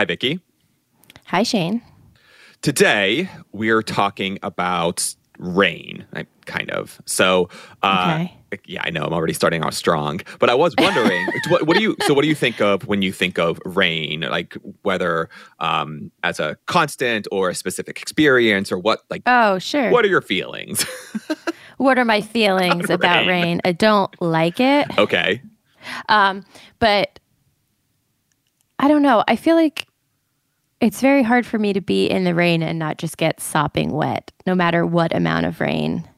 Hi, Vicki. Hi, Shane. Today we're talking about rain, kind of. So, uh, Okay. yeah, I know I'm already starting off strong, but I was wondering, what, what do you? So, what do you think of when you think of rain? Like whether um, as a constant or a specific experience, or what? Like, Oh, sure. what are your feelings? What are my feelings About rain? I don't like it. okay, Um, but I don't know. I feel like it's very hard for me to be in the rain and not just get sopping wet, no matter what amount of rain.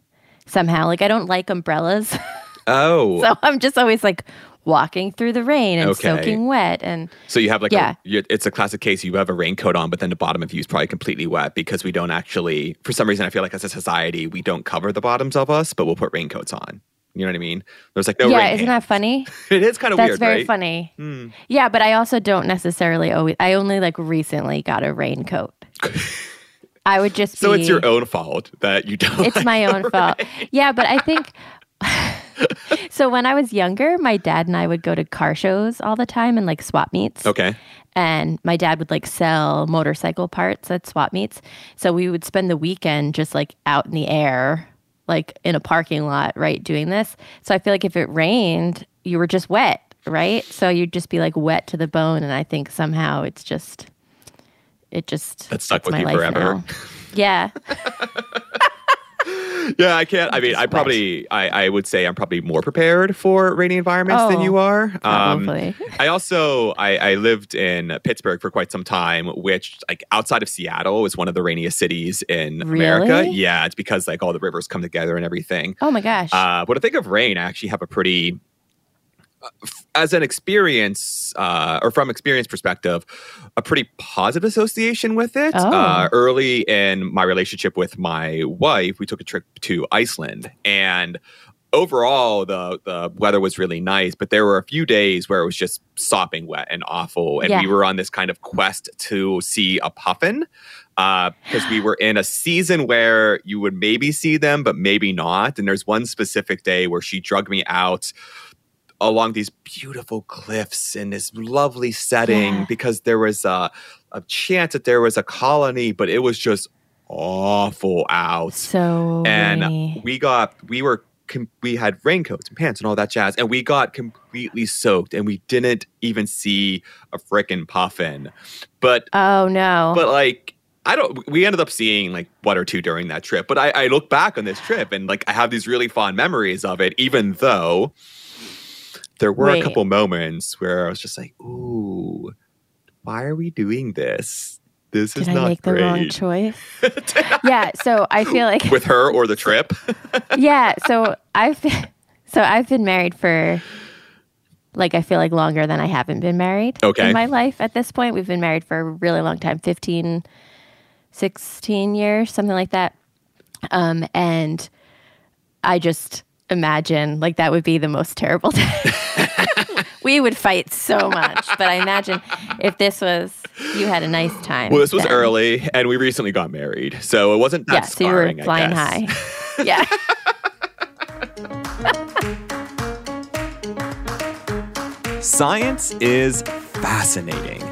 Somehow, like I don't like umbrellas, oh, so, I'm just always like walking through the rain and Okay. soaking wet. And So you have like, Yeah. a, it's a classic case. You have a raincoat on, but then the bottom of you is probably completely wet because we don't actually, for some reason, I feel like as a society, we don't cover the bottoms of us, but we'll put raincoats on. You know what I mean? There's like no yeah, isn't that funny? It is kind of That's weird, very right? funny. Hmm. Yeah, but I also don't necessarily always. I only like recently got a raincoat. I would just So be. it's your own fault that you don't. It's like my own fault. Yeah, but I think. so when I was younger, my dad and I would go to car shows all the time and like swap meets. Okay. And my dad would like sell motorcycle parts at swap meets. So we would spend the weekend just like out in the air, like in a parking lot, right, doing this. So I feel like if it rained, you were just wet, right? So you'd just be like wet to the bone. And I think somehow it's just, it just That stuck with my you life forever. now. Yeah. Yeah, I can't. I mean, I probably, I, I would say I'm probably more prepared for rainy environments than Oh, you are. Um. I also, I, I lived in Pittsburgh for quite some time, which like outside of Seattle is one of the rainiest cities in America. Really? Yeah, it's because like all the rivers come together and everything. oh my gosh. Uh, when I think of rain, I actually have a pretty, as an experience uh, or from experience perspective, a pretty positive association with it. Oh. Uh, early in my relationship with my wife, we took a trip to Iceland, and overall the the weather was really nice. But there were a few days where it was just sopping wet and awful, and we were on this kind of quest to see a puffin because we were in a season where you would maybe see them, but maybe not. And there's one specific day where she drug me out along these beautiful cliffs in this lovely setting Yeah. because there was a, a chance that there was a colony, but it was just awful out. so and rainy. we got, we were, we had raincoats and pants and all that jazz, and we got completely soaked, and we didn't even see a frickin' puffin. But Oh no. but like I don't we ended up seeing like one or two during that trip. But I, I look back on this trip and like I have these really fond memories of it, even though there were Wait. a couple moments where I was just like, ooh, why are we doing this? This is Did I not make the great. wrong choice? yeah, so I feel like With her or the trip? yeah, so I've been, so I've been married for like I feel like longer than I haven't been married Okay. in my life at this point. We've been married for a really long time, 15 16 years, something like that. Um and I just imagine like that would be the most terrible day. we would fight so much, but I imagine if this was you had a nice time. well, this was then- early and we recently got married. So it wasn't that Yeah, so you were flying high. Yeah. Science is fascinating.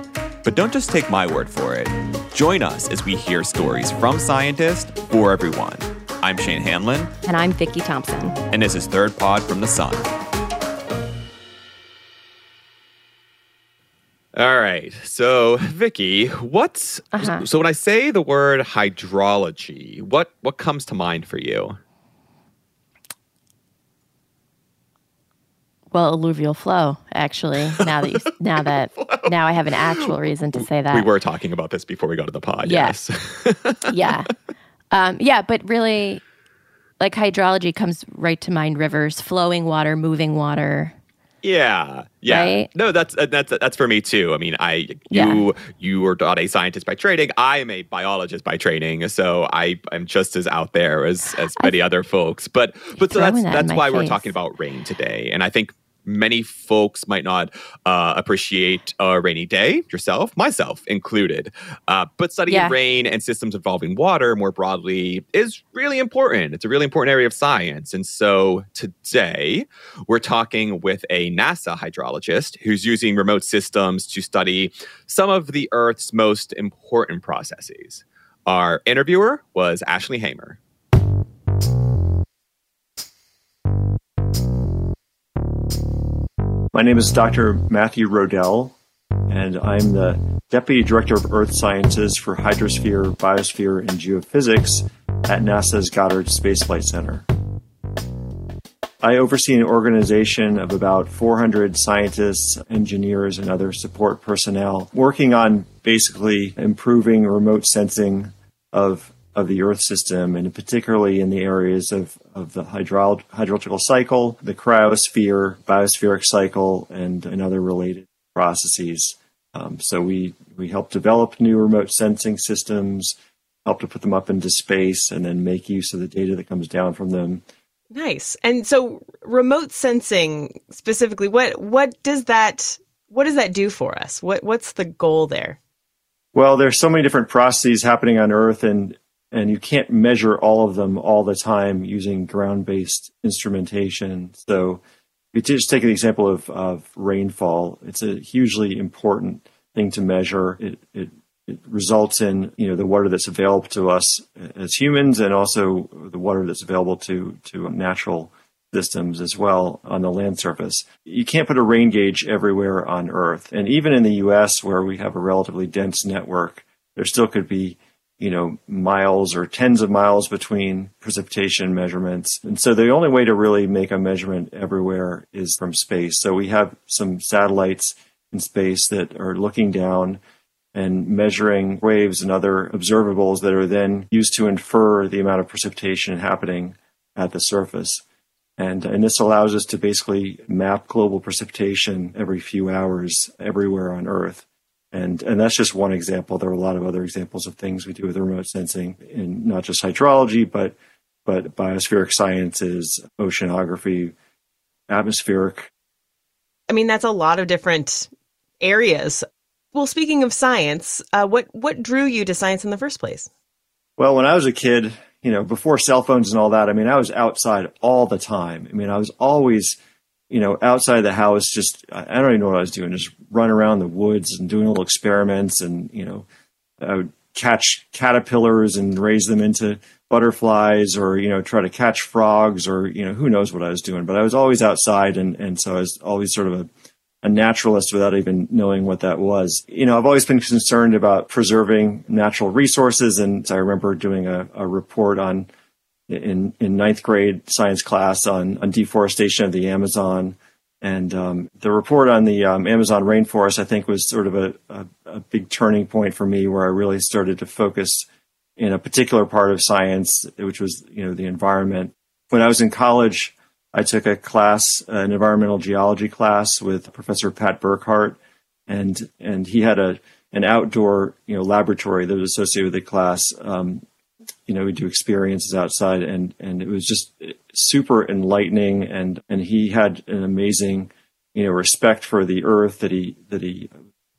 But don't just take my word for it. Join us as we hear stories from scientists for everyone. I'm Shane Hanlon, And I'm Vicki Thompson. and this is Third Pod from the Sun. All right. So, Vicki, what's Uh-huh. so when I say the word hydrology, what what comes to mind for you? Well, alluvial flow, actually. Now that you, now that now I have an actual reason to say that. we were talking about this before we got to the pod. Yeah. Yes. yeah, um, yeah, but really, like hydrology comes right to mind: rivers, flowing water, moving water. Yeah, yeah. Right? No, that's uh, that's that's for me too. I mean, I Yeah. you you are not a scientist by training. I am a biologist by training, so I am just as out there as as many other folks. But but so that's that that's why we're talking about rain today, and I think many folks might not uh, appreciate a rainy day, yourself, myself included. Uh, but studying yeah. rain and systems involving water more broadly is really important. It's a really important area of science. And so today we're talking with a NASA hydrologist who's using remote systems to study some of the Earth's most important processes. Our interviewer was Ashley Hamer. My name is Dr. Matthew Rodell, and I'm the Deputy Director of Earth Sciences for Hydrosphere, Biosphere, and Geophysics at NASA's Goddard Space Flight Center. I oversee an organization of about 400 scientists, engineers, and other support personnel working on basically improving remote sensing of of the Earth system, and particularly in the areas of, of the hydro- hydrological cycle, the cryosphere, biospheric cycle, and, and other related processes. Um, so we, we help develop new remote sensing systems, help to put them up into space, and then make use of the data that comes down from them. Nice. And so remote sensing specifically, what what does that what does that do for us? What what's the goal there? Well, there's so many different processes happening on Earth, and and you can't measure all of them all the time using ground-based instrumentation. So, if you just take an example of, of rainfall, it's a hugely important thing to measure. It, it, it results in you know the water that's available to us as humans, and also the water that's available to to natural systems as well on the land surface. You can't put a rain gauge everywhere on Earth, and even in the U.S., where we have a relatively dense network, there still could be you know, miles or tens of miles between precipitation measurements. And so the only way to really make a measurement everywhere is from space. So we have some satellites in space that are looking down and measuring waves and other observables that are then used to infer the amount of precipitation happening at the surface. And, and this allows us to basically map global precipitation every few hours everywhere on Earth. And, and that's just one example. There are a lot of other examples of things we do with remote sensing in not just hydrology, but, but biospheric sciences, oceanography, atmospheric. I mean, that's a lot of different areas. Well, speaking of science, uh, what, what drew you to science in the first place? Well, when I was a kid, you know, before cell phones and all that, I mean, I was outside all the time. I mean, I was always you know, outside the house, just I don't even know what I was doing, just run around the woods and doing little experiments, and you know, I would catch caterpillars and raise them into butterflies, or you know, try to catch frogs, or you know, who knows what I was doing. But I was always outside, and and so I was always sort of a a naturalist without even knowing what that was. You know, I've always been concerned about preserving natural resources. And I remember doing a, a report on in, in ninth grade science class on, on deforestation of the Amazon. And um, the report on the um, Amazon rainforest, I think, was sort of a, a, a, big turning point for me where I really started to focus in a particular part of science, which was, you know, the environment. When I was in college, I took a class, an environmental geology class with Professor Pat Burkhardt, and and he had a an outdoor, you know, laboratory that was associated with the class. Um, you know, we do experiences outside and, and it was just super enlightening. And, and he had an amazing, you know, respect for the earth that he, that he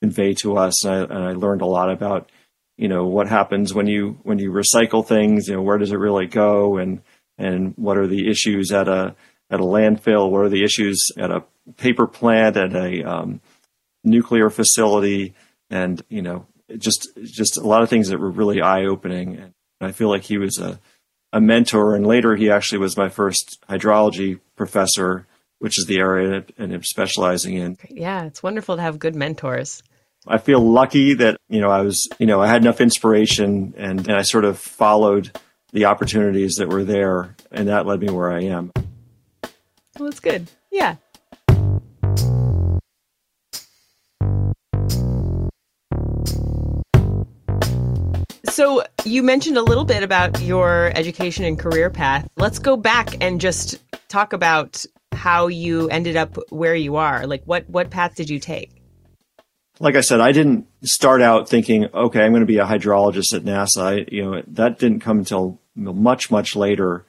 conveyed to us. And I, and I learned a lot about, you know, what happens when you, when you recycle things, you know, where does it really go? And, and what are the issues at a, at a landfill? What are the issues at a paper plant, at a um, nuclear facility? And, you know, just, just a lot of things that were really eye opening. I feel like he was a, a mentor, and later he actually was my first hydrology professor, which is the area that I'm specializing in. Yeah, it's wonderful to have good mentors. I feel lucky that you know I was you know I had enough inspiration and, and I sort of followed the opportunities that were there, and that led me where I am. Well, that's good. Yeah. So, you mentioned a little bit about your education and career path. Let's go back and just talk about how you ended up where you are. Like, what, what path did you take? Like I said, I didn't start out thinking, okay, I'm going to be a hydrologist at NASA. I, you know, that didn't come until much, much later.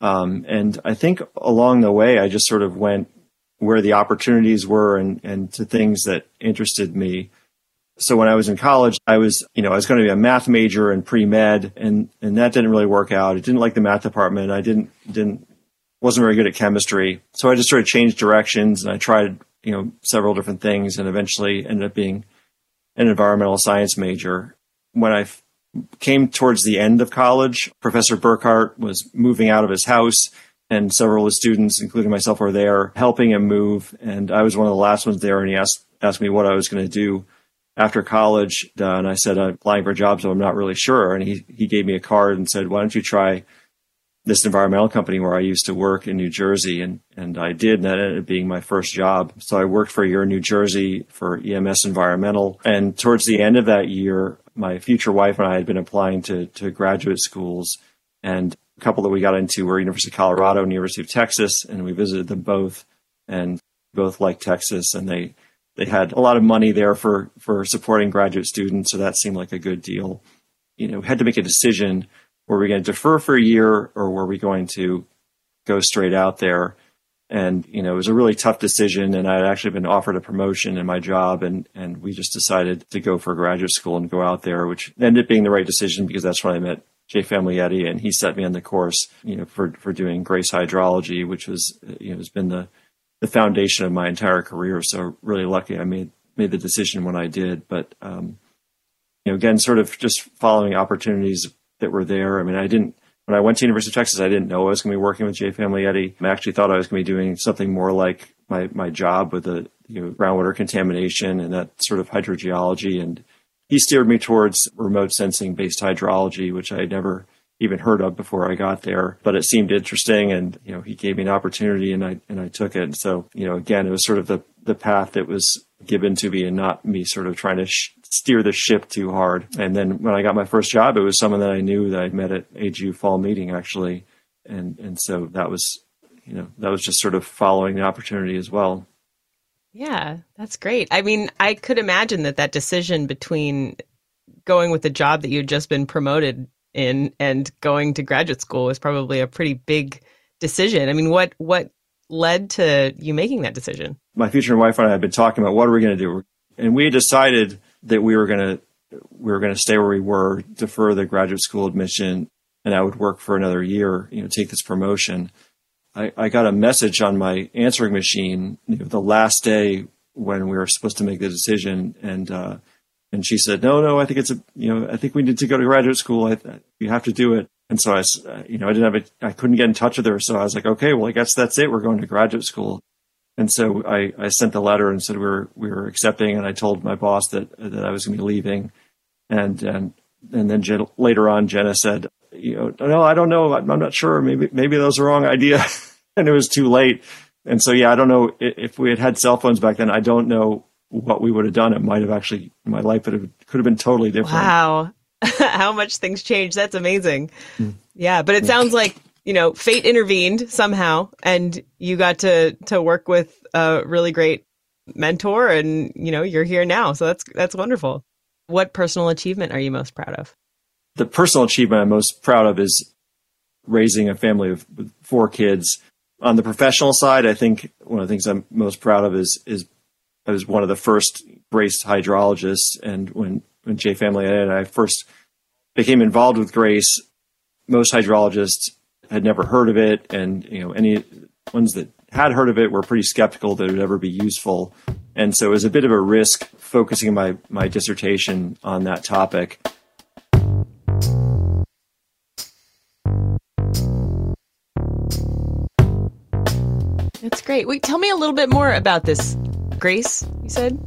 Um, and I think along the way, I just sort of went where the opportunities were and, and to things that interested me. So when I was in college, I was, you know, I was going to be a math major in pre-med and, and that didn't really work out. I didn't like the math department. I didn't, didn't, wasn't very good at chemistry. So I just sort of changed directions and I tried, you know, several different things and eventually ended up being an environmental science major. When I came towards the end of college, Professor Burkhardt was moving out of his house and several of the students, including myself, were there helping him move. And I was one of the last ones there and he asked, asked me what I was going to do after college. Uh, and I said, I'm applying for jobs, so I'm not really sure. And he, he gave me a card and said, why don't you try this environmental company where I used to work in New Jersey, and and I did, and that ended up being my first job. So I worked for a year in New Jersey for EMS Environmental, and towards the end of that year, my future wife and I had been applying to to graduate schools, and a couple that we got into were University of Colorado and University of Texas, and we visited them both, and both liked Texas, and they they had a lot of money there for for supporting graduate students, so that seemed like a good deal. You know, had to make a decision were we going to defer for a year or were we going to go straight out there? And, you know, it was a really tough decision. And I had actually been offered a promotion in my job. And, and we just decided to go for graduate school and go out there, which ended up being the right decision because that's when I met Jay Famiglietti and he set me on the course, you know, for, for doing GRACE hydrology, which was, you know, has been the, the foundation of my entire career. So really lucky I made, made the decision when I did. But, um, you know, again, sort of just following opportunities that were there. I mean, I didn't when I went to University of Texas, I didn't know I was going to be working with Jay Famiglietti. I actually thought I was going to be doing something more like my my job with the you know, groundwater contamination and that sort of hydrogeology. And he steered me towards remote sensing based hydrology, which I had never even heard of before I got there. But it seemed interesting, and you know, he gave me an opportunity, and I and I took it. And so you know, again, it was sort of the the path that was given to me, and not me sort of trying to sh- steer the ship too hard. And then when I got my first job, it was someone that I knew that I'd met at AGU fall meeting actually. And, and so that was, you know, that was just sort of following the opportunity as well. Yeah, that's great. I mean, I could imagine that that decision between going with the job that you'd just been promoted in and going to graduate school was probably a pretty big decision. I mean, what what led to you making that decision? My future wife and I had been talking about what are we going to do, and we decided that we were going to we were going to stay where we were, defer the graduate school admission, and I would work for another year. You know, take this promotion. I, I got a message on my answering machine you know, the last day when we were supposed to make the decision, and uh, and she said, "No, no, I think it's a you know I think we need to go to graduate school. I, you have to do it." And so I, you know, I didn't have a, I couldn't get in touch with her, so I was like, "Okay, well, I guess that's it. We're going to graduate school." And so I, I sent the letter and said we were we were accepting, and I told my boss that that I was going to be leaving, and and and then Jen, later on Jenna said, you know, no, I don't know, I'm not sure, maybe maybe that was the wrong idea, and it was too late. And so yeah, I don't know if we had had cell phones back then. I don't know what we would have done. It might have actually my life would have could have been totally different. Wow, how much things change! That's amazing. Mm. Yeah, but it sounds like you know, fate intervened somehow and you got to to work with a really great mentor and you know, you're here now. So that's that's wonderful. What personal achievement are you most proud of? The personal achievement I'm most proud of is raising a family of four kids. On the professional side, I think one of the things I'm most proud of is is I was one of the first GRACE hydrologists and when when Jay Famiglietti and I first became involved with GRACE, most hydrologists had never heard of it, and you know any ones that had heard of it were pretty skeptical that it would ever be useful. And so it was a bit of a risk focusing my, my dissertation on that topic. That's great. Wait, tell me a little bit more about this. Grace, you said?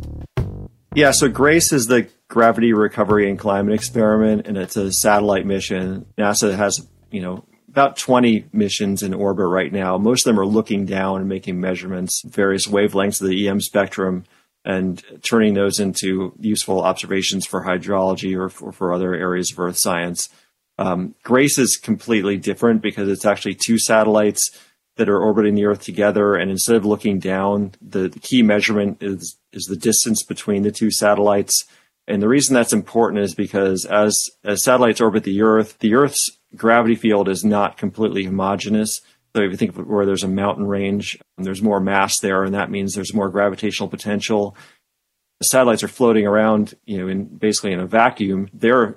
Yeah, so GRACE is the Gravity Recovery and Climate Experiment, and it's a satellite mission. NASA has, you know, about 20 missions in orbit right now. Most of them are looking down and making measurements, various wavelengths of the EM spectrum, and turning those into useful observations for hydrology or for, for other areas of Earth science. Um, GRACE is completely different because it's actually two satellites that are orbiting the Earth together, and instead of looking down, the, the key measurement is is the distance between the two satellites. And the reason that's important is because as as satellites orbit the Earth, the Earth's gravity field is not completely homogeneous. So if you think of where there's a mountain range, there's more mass there, and that means there's more gravitational potential. The satellites are floating around, you know, in basically in a vacuum. Their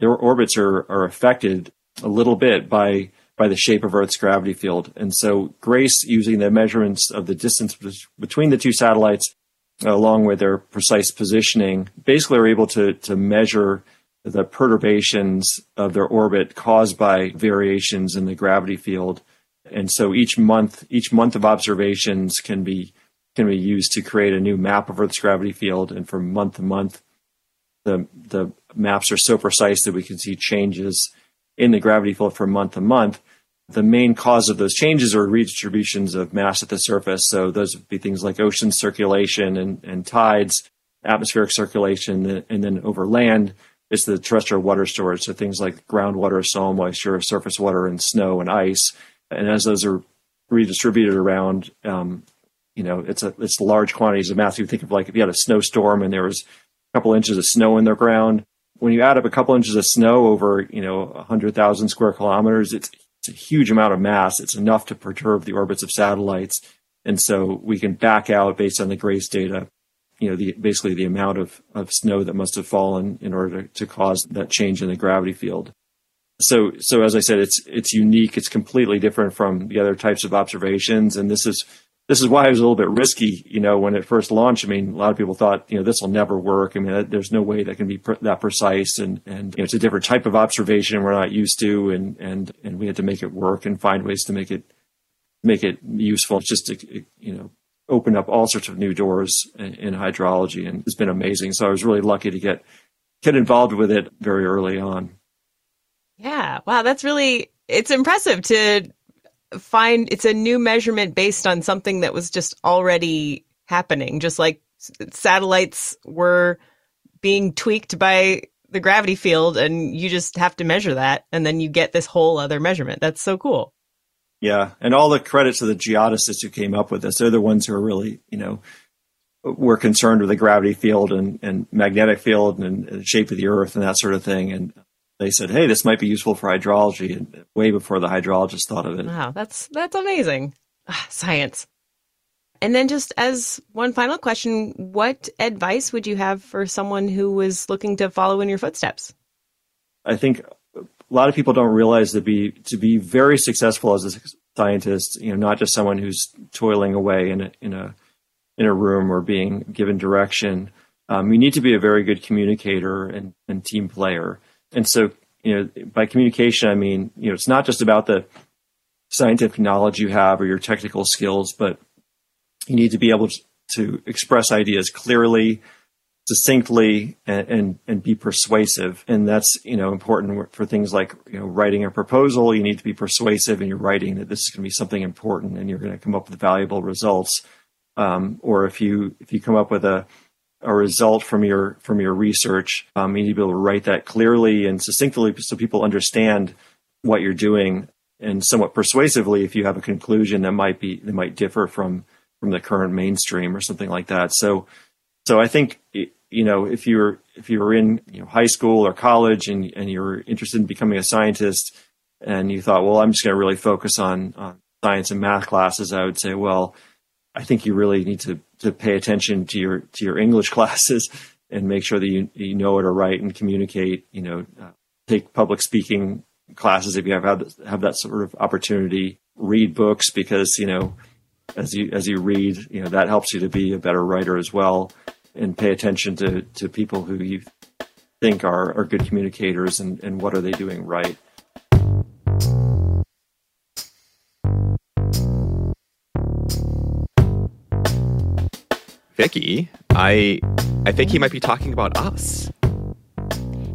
their orbits are are affected a little bit by by the shape of Earth's gravity field. And so Grace, using the measurements of the distance between the two satellites, along with their precise positioning, basically are able to to measure the perturbations of their orbit caused by variations in the gravity field. And so each month, each month of observations can be can be used to create a new map of Earth's gravity field. And from month to month, the the maps are so precise that we can see changes in the gravity field from month to month. The main cause of those changes are redistributions of mass at the surface. So those would be things like ocean circulation and, and tides, atmospheric circulation, and then over land it's the terrestrial water storage. So things like groundwater, soil moisture, surface water, and snow and ice. And as those are redistributed around, um, you know, it's a it's large quantities of mass. You think of like if you had a snowstorm and there was a couple inches of snow in the ground. When you add up a couple inches of snow over, you know, 100,000 square kilometers, it's, it's a huge amount of mass. It's enough to perturb the orbits of satellites. And so we can back out based on the GRACE data you know, the, basically the amount of, of snow that must have fallen in order to, to cause that change in the gravity field. So, so as I said, it's it's unique. It's completely different from the other types of observations, and this is this is why it was a little bit risky. You know, when it first launched, I mean, a lot of people thought, you know, this will never work. I mean, there's no way that can be pr- that precise, and and you know, it's a different type of observation we're not used to, and and and we had to make it work and find ways to make it make it useful. It's just to, you know opened up all sorts of new doors in, in hydrology and it's been amazing. So I was really lucky to get get involved with it very early on. Yeah. Wow, that's really it's impressive to find it's a new measurement based on something that was just already happening, just like satellites were being tweaked by the gravity field and you just have to measure that and then you get this whole other measurement. That's so cool. Yeah, and all the credit to the geodesists who came up with this. They're the ones who are really, you know, were concerned with the gravity field and, and magnetic field and, and the shape of the Earth and that sort of thing. And they said, "Hey, this might be useful for hydrology," and way before the hydrologist thought of it. Wow, that's that's amazing, ah, science. And then, just as one final question, what advice would you have for someone who was looking to follow in your footsteps? I think a lot of people don't realize that be to be very successful as a scientist, you know, not just someone who's toiling away in a in a in a room or being given direction. Um, you need to be a very good communicator and, and team player. And so, you know, by communication, I mean, you know, it's not just about the scientific knowledge you have or your technical skills, but you need to be able to express ideas clearly, succinctly and, and, and be persuasive. And that's, you know, important for things like, you know, writing a proposal. You need to be persuasive in your writing that this is going to be something important and you're going to come up with valuable results. Um, or if you, if you come up with a, a result from your, from your research, um, you need to be able to write that clearly and succinctly so people understand what you're doing and somewhat persuasively if you have a conclusion that might be, that might differ from, from the current mainstream or something like that. So, so I think you know, if you're if you're in you know, high school or college and and you're interested in becoming a scientist, and you thought, well, I'm just going to really focus on, on science and math classes, I would say, well, I think you really need to to pay attention to your to your English classes and make sure that you you know how to write and communicate. You know, uh, take public speaking classes if you have have, have that sort of opportunity. Read books because you know as you as you read, you know that helps you to be a better writer as well and pay attention to, to people who you think are, are good communicators and, and what are they doing right. Vicki, I I think he might be talking about us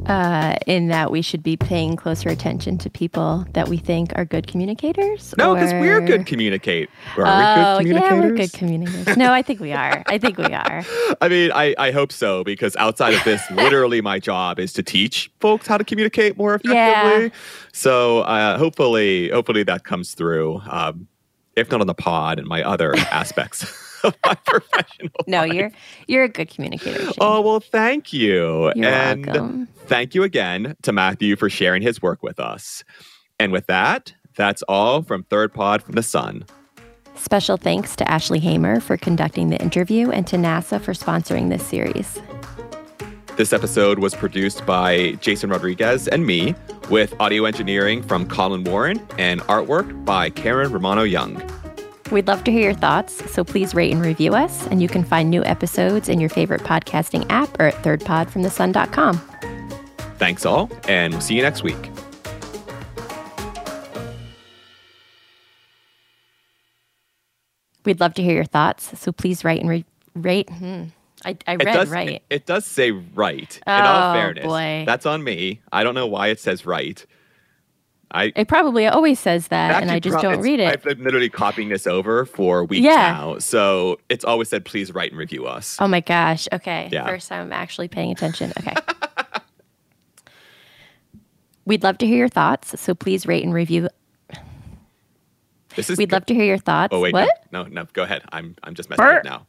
uh, in that we should be paying closer attention to people that we think are good communicators? No, because we're good communicate. Are oh, we good yeah, we're good communicators. no, I think we are. I think we are. I mean, I, I hope so because outside of this, literally my job is to teach folks how to communicate more effectively. Yeah. So uh, hopefully, hopefully that comes through. Um, if not on the pod and my other aspects. My professional. No, life. you're you're a good communicator. Shane. Oh well, thank you, you're and welcome. thank you again to Matthew for sharing his work with us. And with that, That's all from Third Pod from the Sun. Special thanks to Ashley Hamer for conducting the interview and to NASA for sponsoring this series. This episode was produced by Jason Rodriguez and me, with audio engineering from Colin Warren and artwork by Karen Romano Young. We'd love to hear your thoughts, so please rate and review us. And you can find new episodes in your favorite podcasting app or at thirdpodfromthesun.com. Thanks all, and we'll see you next week. We'd love to hear your thoughts, so please write and re- rate. Hmm. I, I read it does, right. It, it does say right. Oh, in all fairness, boy. that's on me. I don't know why it says right. I It probably always says that, and I just prob- don't read it. I've been literally copying this over for weeks Yeah. now, so it's always said please write and review us. Oh my gosh. Okay. Yeah. First time I'm actually paying attention. Okay. We'd love to hear your thoughts, so please rate and review. This is We'd love to hear your thoughts. Oh wait, what? no, no, no. Go ahead. I'm I'm just messing Burr. up now.